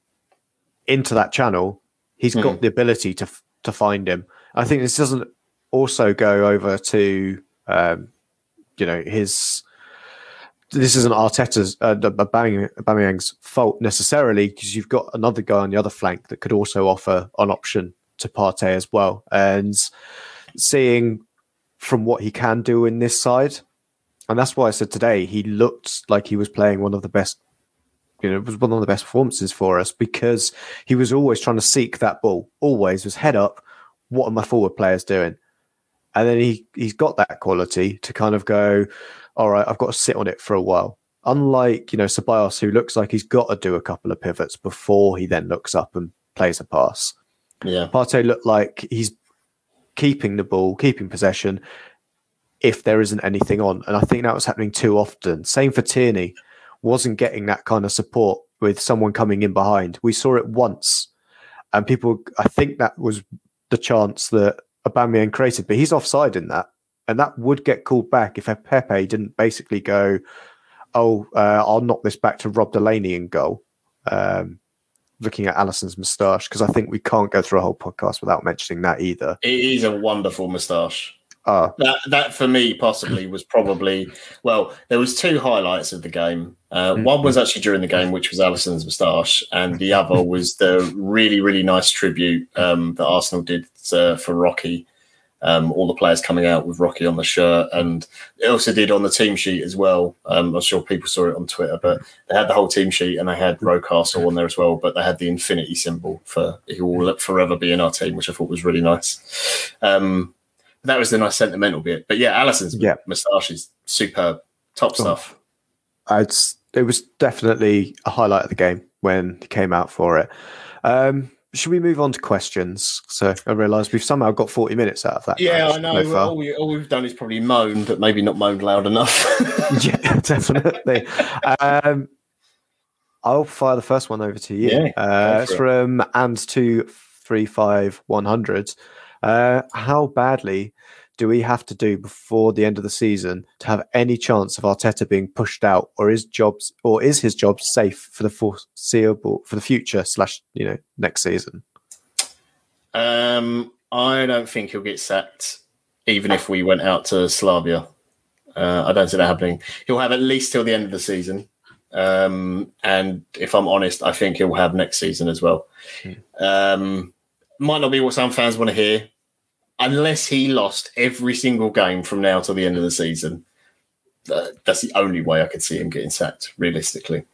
into that channel, he's mm. got the ability to to find him. I think this doesn't also go over to um, you know his. This isn't Arteta's uh, fault necessarily because you've got another guy on the other flank that could also offer an option to Partey as well. And seeing from what he can do in this side, and that's why I said today he looked like he was playing one of the best. You know, it was one of the best performances for us because he was always trying to seek that ball. Always was head up. What are my forward players doing? And then he he's got that quality to kind of go, all right, I've got to sit on it for a while. Unlike you know Ceballos, who looks like he's got to do a couple of pivots before he then looks up and plays a pass. Yeah, Partey looked like he's keeping the ball, keeping possession, if there isn't anything on. And I think that was happening too often. Same for Tierney, wasn't getting that kind of support with someone coming in behind. We saw it once, and people, I think that was the chance that Aubameyang created, but he's offside in that, and that would get called back if Pepe didn't basically go, "Oh, uh, I'll knock this back to Rob Delaney in goal." Um, looking at Alisson's moustache because I think we can't go through a whole podcast without mentioning that either. It is a wonderful moustache. Uh, that that for me possibly was probably well. There was two highlights of the game. Uh, mm-hmm. One was actually during the game, which was Alisson's moustache, and the other was the really really nice tribute um, that Arsenal did uh, for Rocky. Um, all the players coming out with Rocky on the shirt, and it also did on the team sheet as well. Um, I'm sure people saw it on Twitter, but they had the whole team sheet and they had Rocastle on there as well. But they had the infinity symbol for he will forever be in our team, which I thought was really nice. Um, that was the nice sentimental bit. But yeah, Alisson's yeah. moustache is superb, top oh. stuff. It's it was definitely a highlight of the game when he came out for it. Um, should we move on to questions? So I realise we've somehow got 40 minutes out of that. Yeah, I know. So all, we, all we've done is probably moan, but maybe not moaned loud enough. yeah, definitely. Um, I'll fire the first one over to you. Yeah, uh, it's it. from and two three five one hundred. Uh, how badly do we have to do before the end of the season to have any chance of Arteta being pushed out, or is jobs or is his job safe for the foreseeable for the future slash you know next season? Um, I don't think he'll get sacked, even if we went out to Slavia. Uh, I don't see that happening. He'll have at least till the end of the season. Um, and if I'm honest, I think he'll have next season as well. Hmm. Um, might not be what some fans want to hear, unless he lost every single game from now till the end of the season. Uh, that's the only way I could see him getting sacked, realistically.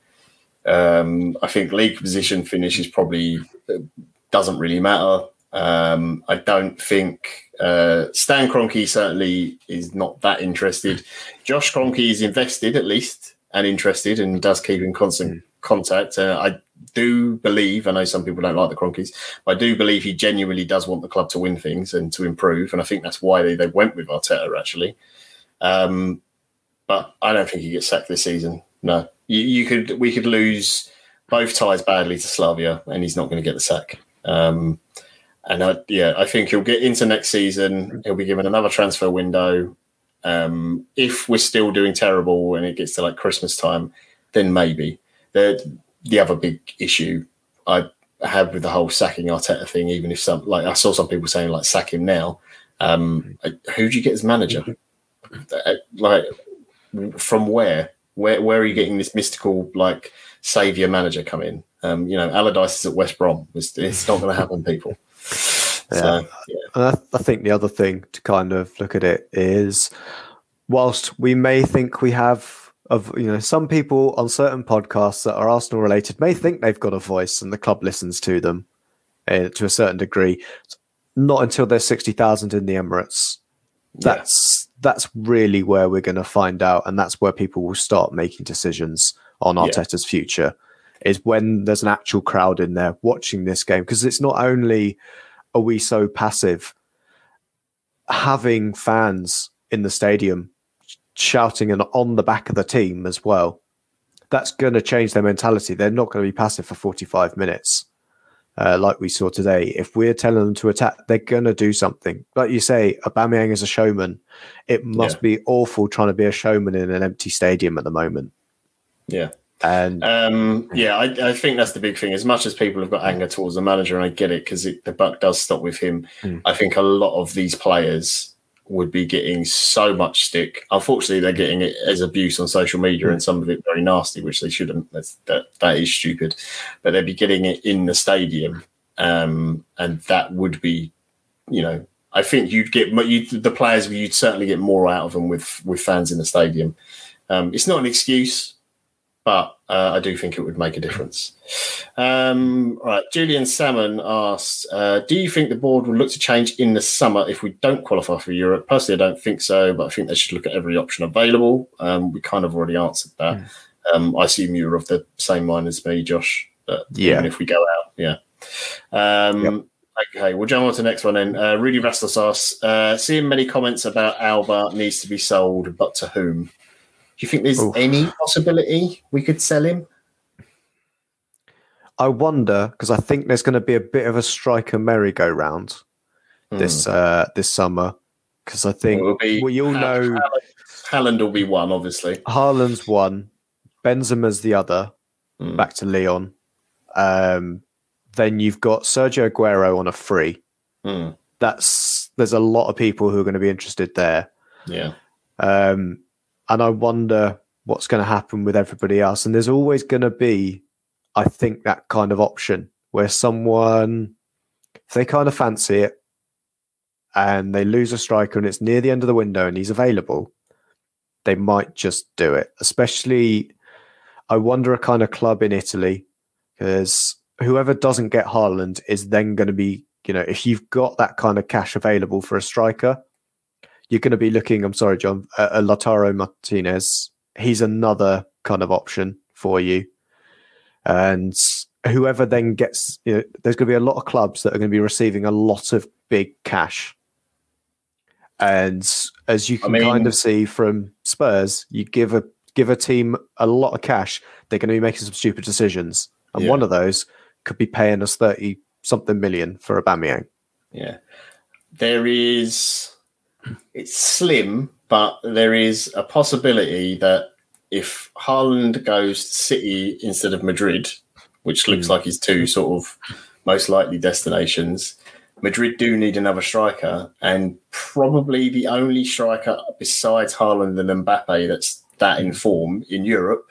Um, I think league position finish is probably uh, doesn't really matter. Um, I don't think uh, Stan Kroenke certainly is not that interested. Josh Kroenke is invested at least and interested and does keep in constant mm. contact. Uh, I do believe, I know some people don't like the Kroenkes, but I do believe he genuinely does want the club to win things and to improve. And I think that's why they, they went with Arteta, actually. Um, but I don't think he gets sacked this season. No. You, you, could we could lose both ties badly to Slavia and he's not going to get the sack. Um, and I, yeah, I think he'll get into next season. He'll be given another transfer window. Um, if we're still doing terrible and it gets to like Christmas time, then maybe. The the other big issue I have with the whole sacking Arteta thing, even if some like I saw some people saying like sack him now. Um, who do you get as manager? Uh, like from where? Where where are you getting this mystical like savior manager come in? Um, you know, Allardyce is at West Brom. It's, it's not going to happen, people. Yeah. So, yeah. I think the other thing to kind of look at it is, whilst we may think we have of you know some people on certain podcasts that are Arsenal related may think they've got a voice and the club listens to them uh, to a certain degree. Not until there's sixty thousand in the Emirates. That's yeah. that's really where we're going to find out, and that's where people will start making decisions on Arteta's yeah. future. Is when there's an actual crowd in there watching this game because it's not only are we so passive? Having fans in the stadium shouting and on the back of the team as well, that's going to change their mentality. They're not going to be passive for 45 minutes. Uh, like we saw today, if we're telling them to attack, they're going to do something. Like you say, Aubameyang is a showman. It must yeah. be awful trying to be a showman in an empty stadium at the moment. Yeah. And um, yeah, I, I, think that's the big thing. As much as people have got anger towards the manager, and I get it because the buck does stop with him. Mm. I think a lot of these players would be getting so much stick. Unfortunately, they're getting it as abuse on social media, mm. and some of it very nasty, which they shouldn't. That's, that that is stupid. But they'd be getting it in the stadium, um, and that would be, you know, I think you'd get you'd, the players. You'd certainly get more out of them with with fans in the stadium. Um, it's not an excuse but uh, I do think it would make a difference. Um, right, Julian Salmon asked, uh, "Do you think the board will look to change in the summer if we don't qualify for Europe?" Personally, I don't think so, but I think they should look at every option available. Um, we kind of already answered that. Mm. Um, I assume you're of the same mind as me, Josh. Yeah. even if we go out, yeah. Um, yep. Okay, we'll jump on to the next one then. Uh, Rudy Rastos asks, uh, seeing many comments about Auba needs to be sold, but to whom? Do you think there's Oof. any possibility we could sell him? I wonder because I think there's going to be a bit of a striker merry-go-round mm. this uh, this summer because I think well, we all know Haaland will be one, obviously. Haaland's one, Benzema's the other. Mm. Back to Lyon. Um, then you've got Sergio Aguero on a free. Mm. That's there's a lot of people who are going to be interested there. Yeah. Um, and I wonder what's going to happen with everybody else. And there's always going to be, I think, that kind of option where someone, if they kind of fancy it and they lose a striker and it's near the end of the window and he's available, they might just do it. Especially, I wonder a kind of club in Italy because whoever doesn't get Haaland is then going to be, you know, if you've got that kind of cash available for a striker, you're going to be looking, I'm sorry, John, at, Lautaro Martinez. He's another kind of option for you. and whoever then gets, you know, there's going to be a lot of clubs that are going to be receiving a lot of big cash. And as you I can mean- kind of see from Spurs, you give a give a team a lot of cash, they're going to be making some stupid decisions, and Yeah. one of those could be paying us thirty something million for Aubameyang. Yeah. There is, it's slim, but there is a possibility that if Haaland goes to City instead of Madrid, which looks Hmm. like his two sort of most likely destinations, Madrid do need another striker, and probably the only striker besides Haaland and Mbappe that's that in form in Europe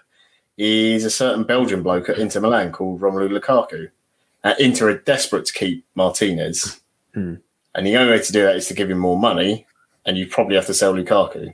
is a certain Belgian bloke at Inter Milan called Romelu Lukaku. Uh, Inter are desperate to keep Martinez, Hmm. and the only way to do that is to give him more money, and you probably have to sell Lukaku.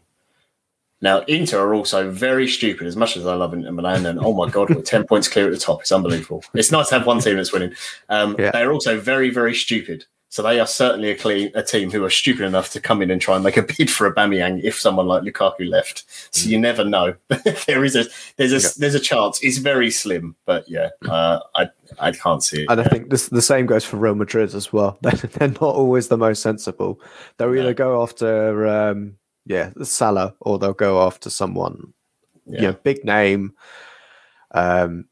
Now, Inter are also very stupid. As much as I love Inter Milan, and oh my god, we're ten points clear at the top. It's unbelievable. It's nice to have one team that's winning. Um, Yeah. They're also very, very stupid. So they are certainly a, clean, a team who are stupid enough to come in and try and make a bid for Aubameyang if someone like Lukaku left. So you never know. there is a there's a Yeah. there's a chance. It's very slim, but yeah, uh, I I can't see it. And I think this, the same goes for Real Madrid as well. They're, they're not always the most sensible. They'll either go after, um, yeah, Salah, or they'll go after someone, Yeah. you know, big name. Um,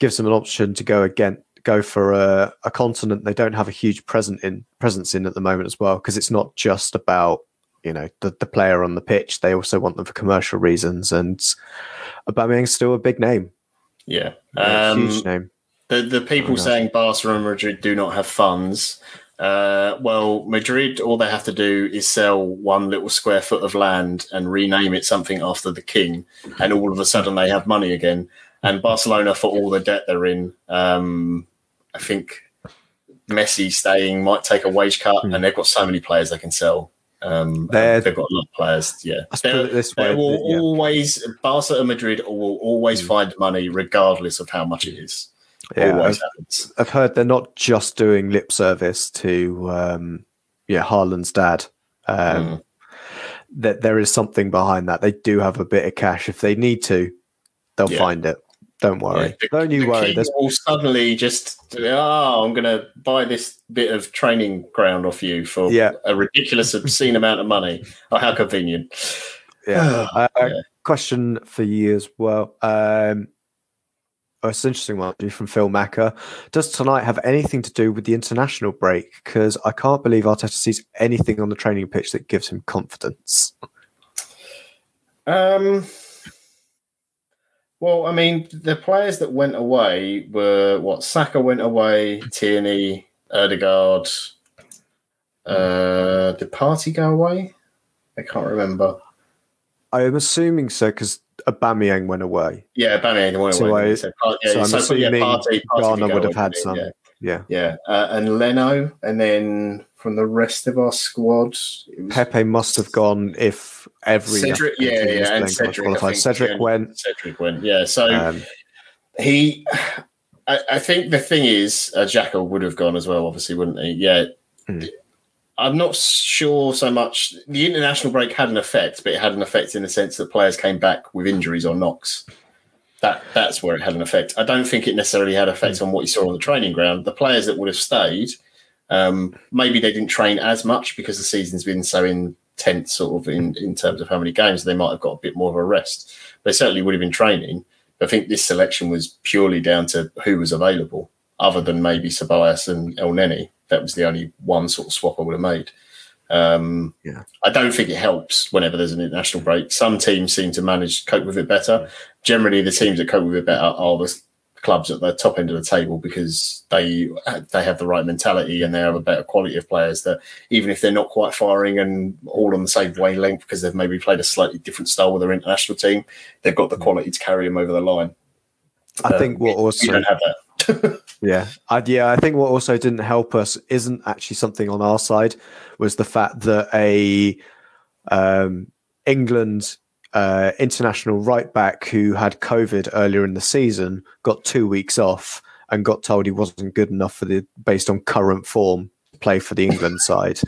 gives them an option to go again, go for a, a continent they don't have a huge present in presence in at the moment as well, because it's not just about you know the, the player on the pitch. They also want them for commercial reasons, and Aubameyang's still a big name, yeah. a Um, huge name. The the people Oh, saying Barcelona and Madrid do not have funds. Uh, well, Madrid, all they have to do is sell one little square foot of land and rename it something after the king, and all of a sudden they have money again. And Barcelona, for all the debt they're in, um, I think Messi staying might take a wage cut, Hmm. and they've got so many players they can sell. Um, they've got a lot of players. Yeah, They're- this will yeah. always Barcelona, and Madrid will always Hmm. find money regardless of how much it is. Yeah, happens. I've heard they're not just doing lip service to um, yeah Haaland's dad. Um, Mm. That there is something behind that. They do have a bit of cash. If they need to, they'll Yeah. find it. Don't worry. Yeah, the- Don't you the worry. There's will suddenly just oh, I'm going to buy this bit of training ground off you for Yeah. a ridiculous, obscene amount of money. Oh, how convenient! yeah. Uh, Yeah. Question for you as well. Um, it's an interesting one from Phil Macker. Does tonight have anything to do with the international break? Because I can't believe Arteta sees anything on the training pitch that gives him confidence. Um, well, I mean, the players that went away were what Saka went away, Tierney, Odegaard. Uh, did Partey go away? I can't remember. I am assuming so because Aubameyang went away. Yeah, Bamian went So away. I- So, yeah, so I'm so, yeah, assuming Partey Ghana did would have had some. Yeah. Yeah. Yeah, uh, and Leno, and then from the rest of our squad, Pepe must have gone if every Cedric, yeah, yeah, and Cedric, think, Cedric yeah. went. Cedric went. Yeah, so Um, he, I, I think the thing is, uh, Xhaka would have gone as well, obviously, wouldn't he? Yeah. Mm. I'm not sure so much. The international break had an effect, but it had an effect in the sense that players came back with injuries or knocks. That that's where it had an effect. I don't think it necessarily had effect on what you saw on the training ground. The players that would have stayed, um, maybe they didn't train as much because the season's been so intense, sort of in, in terms of how many games. They might have got a bit more of a rest. They certainly would have been training. I think this selection was purely down to who was available, other than maybe Ceballos and Elneny. That was the only one sort of swap I would have made. Um, Yeah. I don't think it helps whenever there's an international break. Some teams seem to manage cope with it better. Generally, the teams that cope with it better are the clubs at the top end of the table because they they have the right mentality and they have a better quality of players that even if they're not quite firing and all on the same wavelength because they've maybe played a slightly different style with their international team, they've got the quality to carry them over the line. I Uh, think what we also don't have that. Yeah, I, yeah. I think what also didn't help us isn't actually something on our side was the fact that a um, England uh, international right back who had COVID earlier in the season got two weeks off and got told he wasn't good enough for the based on current form to play for the England side.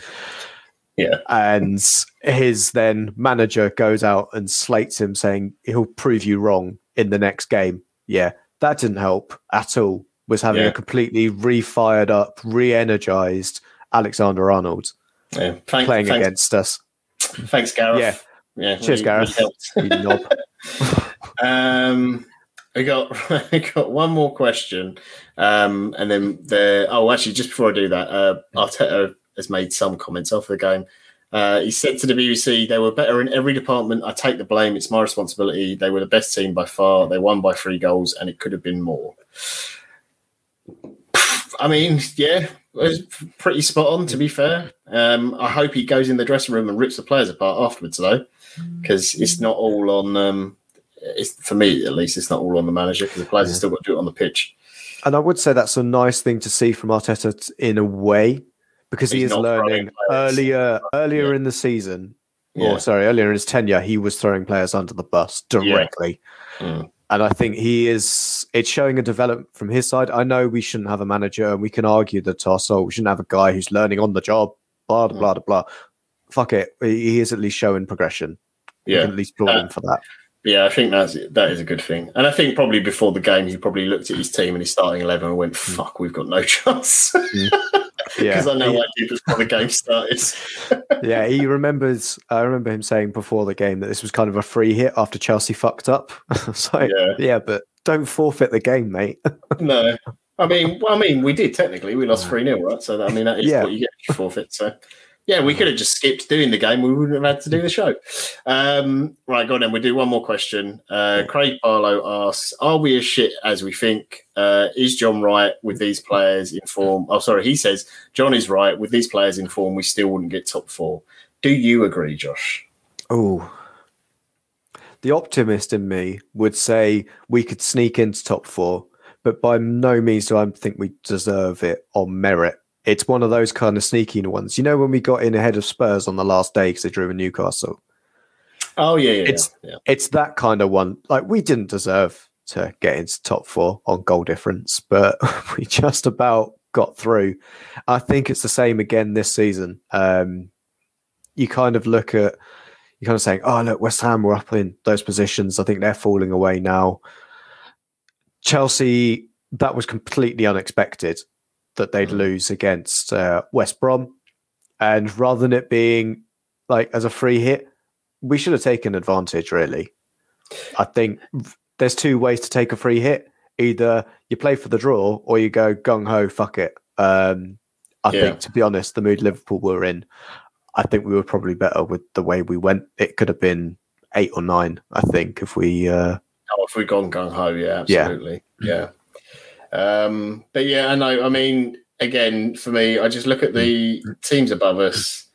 Yeah. and his then manager goes out and slates him, saying he'll prove you wrong in the next game. Yeah, that didn't help at all. Was having Yeah. a completely refired up, re-energized Alexander Arnold Yeah. Thank, playing thanks, against us. thanks, Gareth. Yeah. Yeah. Cheers, Gareth. really helped. You knob. Um, we got we got one more question, um, and then the oh, actually, just before I do that, uh, Arteta has made some comments after the game. Uh, he said to the BBC, "They were better in every department. I take the blame. It's my responsibility. They were the best team by far. They won by three goals, and it could have been more." I mean, yeah, it was pretty spot on. To be fair, um, I hope he goes in the dressing room and rips the players apart afterwards, though, because it's not all on. Um, it's for me at least. It's not all on the manager because the players have still got to do it on the pitch. And I would say that's a nice thing to see from Arteta t- in a way, because he is learning earlier earlier Yeah. in the season, Yeah, or sorry, earlier in his tenure, he was throwing players under the bus directly. Mm. And I think he is. It's showing a development from his side. I know we shouldn't have a manager, and we can argue the toss. Oh, we shouldn't have a guy who's learning on the job. Blah blah blah blah. Fuck it. He is at least showing progression. Yeah. can at least applaud Uh, him for that. Yeah, I think that's that is a good thing, and I think probably before the game he probably looked at his team and his starting eleven and went, "Fuck, we've got no chance," Yeah, because I know he- I did before the game started. yeah, he remembers. I remember him saying before the game that this was kind of a free hit after Chelsea fucked up. so Yeah. yeah. but don't forfeit the game, mate. no, I mean, well, I mean, we did technically. We lost three 0 right? So that, I mean, that is Yeah. what you get if you forfeit. So. Yeah, we could have just skipped doing the game. We wouldn't have had to do the show. Um, right, go on then. We'll do one more question. Uh, Craig Barlow asks Are we as shit as we think? Uh, is John right with these players in form? Oh, sorry. He says John is right. With these players in form, we still wouldn't get top four. Do you agree, Josh? Oh, the optimist in me would say we could sneak into top four, but by no means do I think we deserve it on merit. It's one of those kind of sneaky ones. You know, when we got in ahead of Spurs on the last day because they drew in Newcastle. Oh, yeah, yeah. It's- yeah. it's that kind of one. Like we didn't deserve to get into top four on goal difference, but we just about got through. I think it's the same again this season. Um, you kind of look at you kind of saying, "Oh, look, West Ham were up in those positions. I think they're falling away now." Chelsea, that was completely unexpected that they'd Mm. lose against uh, West Brom, and rather than it being like as a free hit, we should have taken advantage. Really, I think there's two ways to take a free hit. Either you play for the draw, or you go gung ho, fuck it. Um, I Yeah. think, to be honest, the mood Liverpool were in, I think we were probably better with the way we went. It could have been eight or nine, I think, if we. Uh, Oh, if we'd gone gung ho, yeah, Yeah. absolutely. Yeah. Um, but yeah, I know. I mean, again, for me, I just look at the teams above us,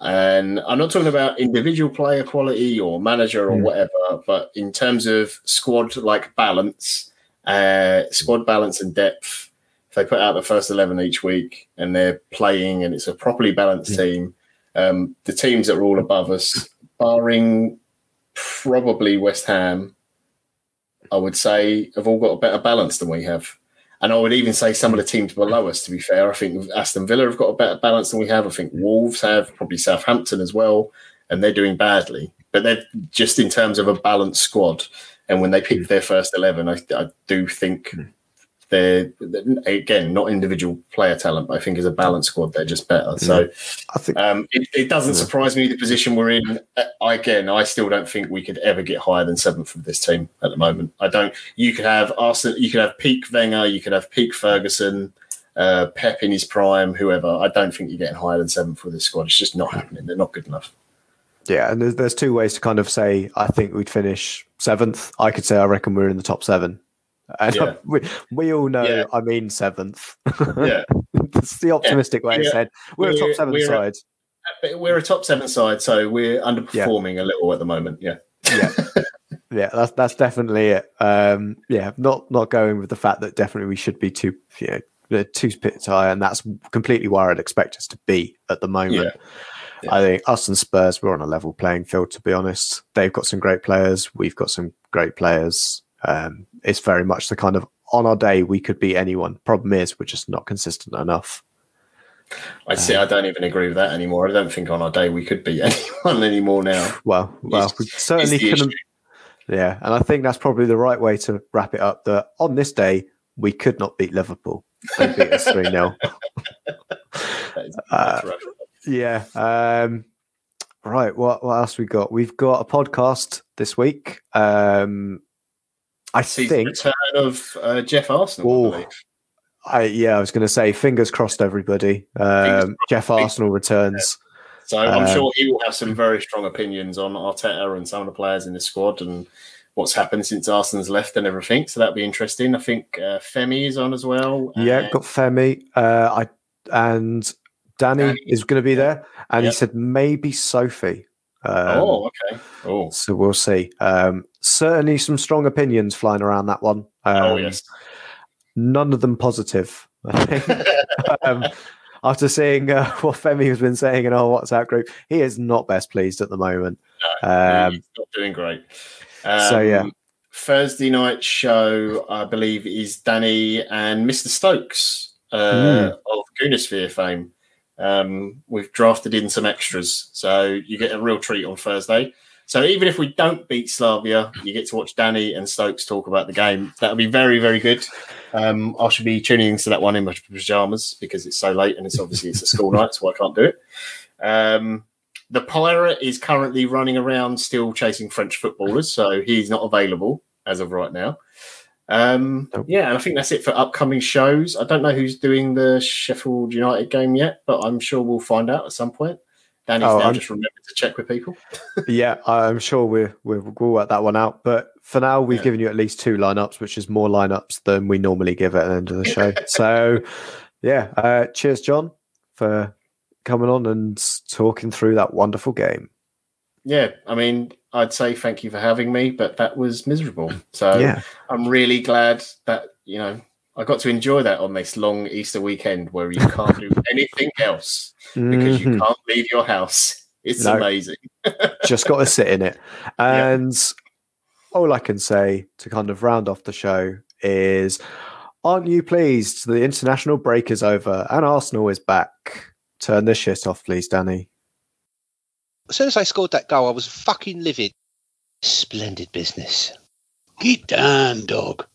and I'm not talking about individual player quality or manager or Mm. whatever, but in terms of squad like balance, uh, squad balance and depth. If they put out the first eleven each week and they're playing and it's a properly balanced team, um, the teams that are all above us, barring probably West Ham, I would say have all got a better balance than we have. And I would even say some of the teams below us, to be fair. I think Aston Villa have got a better balance than we have. I think Wolves have, probably Southampton as well, and they're doing badly. But they're just in terms of a balanced squad. And when they pick hmm. their first 11, I, I do think hmm. They're, again, not individual player talent, but I think as a balanced squad, they're just better. So I think um, it, it doesn't Yeah. surprise me the position we're in. Uh, Again, I still don't think we could ever get higher than seventh with this team at the moment. I don't. You could have Arsenal, you could have peak Wenger, you could have peak Ferguson, uh, Pep in his prime, whoever. I don't think you're getting higher than seventh with this squad. It's just not happening. They're not good enough. Yeah, and there's, there's two ways to kind of say I think we'd finish seventh. I could say I reckon we're in the top seven. And Yeah. we, we all know Yeah. I mean seventh. Yeah, That's the optimistic way Yeah. I said. We're, a top We're- seven we're- side. but we're a top seven side, so we're underperforming a little at the moment. Yeah, Yeah. yeah, that's that's definitely it. Um, yeah, not not going with the fact that definitely we should be two you know, two pits higher, and that's completely where I'd expect us to be at the moment. Yeah. I think us and Spurs we're on a level playing field. To be honest, they've got some great players. We've got some great players. Um, it's very much the kind of on our day we could be anyone. Problem is we're just not consistent enough. I see. I don't even agree with that anymore. I don't think on our day we could be anyone anymore now. Well, well, It's- we certainly couldn't. Yeah, and I think that's probably the right way to wrap it up. That on this day we could not beat Liverpool. They beat us three 0 uh, Yeah. Um, right. What what else we got? We've got a podcast this week. Um, I See think the return of uh, Jeff Arsenal. I Oh. I yeah, I was going to say fingers crossed, everybody. Um, Jeff Arsenal returns. So I'm Um, sure he will have some very strong opinions on Arteta and some of the players in the squad and what's happened since Arsenal's left and everything. So that'll be interesting. I think uh, Femi is on as well. Yeah, got Femi. Uh, I and Danny, Danny, is going to be there, and he said maybe Sophie. Um, oh, okay. Oh, So we'll see. Um, certainly some strong opinions flying around that one. Um, oh yes. None of them positive. I think. um, after seeing uh, what Femi has been saying in our WhatsApp group, he is not best pleased at the moment. Um, He's not doing great. Um, so, yeah. Thursday night show, I believe, is Danny and Mr. Stokes uh, Hmm. of Goonersphere fame. Um, we've drafted in some extras, so you get a real treat on Thursday. So even if we don't beat Slavia, you get to watch Danny and Stokes talk about the game. That'll be very, very good. Um, I should be tuning into that one in my pajamas because it's so late and it's obviously it's a school night, so I can't do it. Um, the pirate is currently running around still chasing French footballers, so he's not available as of right now. Um, Nope. Yeah, and I think that's it for upcoming shows. I don't know who's doing the Sheffield United game yet, but I'm sure we'll find out at some point. Danny's Oh, now I'm- just remembered to check with people. yeah, I'm sure we're, we're, we'll work that one out. But for now, we've Yeah. given you at least two lineups, which is more lineups than we normally give at the end of the show. so, yeah, uh, cheers, John, for coming on and talking through that wonderful game. Yeah, I mean, I'd say thank you for having me, but that was miserable. So yeah, I'm really glad that, you know, I got to enjoy that on this long Easter weekend where you can't do anything else because you Mhm. can't leave your house. It's No. amazing. just got to sit in it. Yeah. And all I can say to kind of round off the show is aren't you pleased the international break is over and Arsenal is back? Turn the shit off, please, Danny. As soon as I scored that goal, I was fucking livid. Splendid business. Get down, dog.